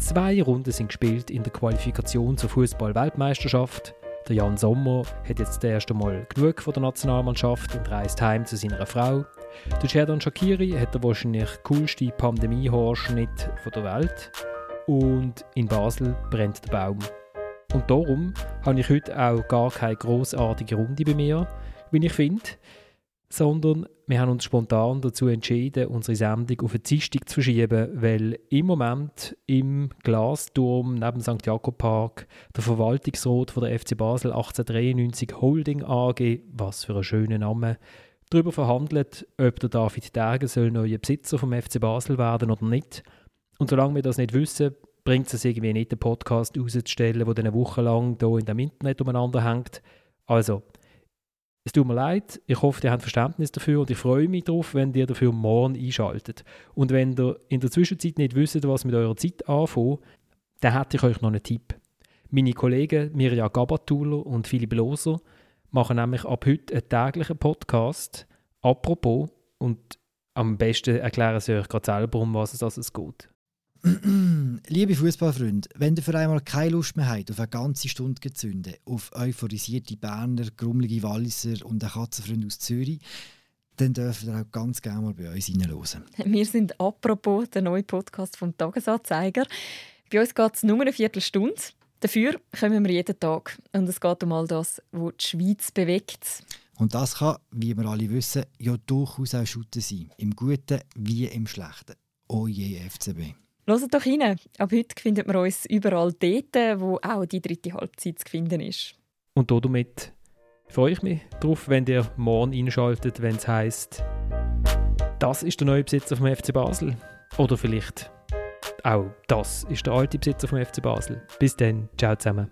Zwei Runden sind gespielt in der Qualifikation zur Fußball-Weltmeisterschaft. Der Jan Sommer hat jetzt das erste Mal genug von der Nationalmannschaft und reist heim zu seiner Frau. Der Sheridan Shakiri hat der wahrscheinlich coolste Pandemie-Haarschnitt der Welt. Und in Basel brennt der Baum. Und darum habe ich heute auch gar keine großartige Runde bei mir, wie ich finde, sondern wir haben uns spontan dazu entschieden, unsere Sendung auf eine Dienstag zu verschieben, weil im Moment im Glasturm neben St. Jakob Park der Verwaltungsrat von der FC Basel 1893 Holding AG, was für ein schöner Name, darüber verhandelt, ob der David Dergen soll neuer Besitzer vom FC Basel werden oder nicht. Und solange wir das nicht wissen, bringt es irgendwie nicht, den Podcast rauszustellen, der eine Woche lang hier in dem Internet umeinander hängt. Also, es tut mir leid, ich hoffe, ihr habt Verständnis dafür und ich freue mich darauf, wenn ihr dafür morgen einschaltet. Und wenn ihr in der Zwischenzeit nicht wisst, was mit eurer Zeit anfangen, dann hätte ich euch noch einen Tipp. Meine Kollegen Mirja Gabatuller und Philipp Loser machen nämlich ab heute einen täglichen Podcast. Apropos, und am besten erklären sie euch gerade selber, um was es geht. Liebe Fußballfreunde, wenn ihr für einmal keine Lust mehr habt auf eine ganze Stunde gezündet, auf euphorisierte Berner, grummelige Walliser und einen Katzenfreund aus Zürich, dann dürft ihr auch ganz gerne mal bei uns reinhören. Wir sind apropos der neue Podcast vom Tagesanzeiger. Bei uns geht es nur eine Viertelstunde. Dafür kommen wir jeden Tag. Und es geht um all das, was die Schweiz bewegt. Und das kann, wie wir alle wissen, ja durchaus auch Schutten sein. Im Guten wie im Schlechten. Oje FCB. Hört doch rein. Ab heute findet man uns überall dort, wo auch die dritte Halbzeit zu finden ist. Und damit freue ich mich darauf, wenn ihr morgen einschaltet, wenn es heisst, das ist der neue Besitzer vom FC Basel. Oder vielleicht auch das ist der alte Besitzer vom FC Basel. Bis dann, ciao zusammen.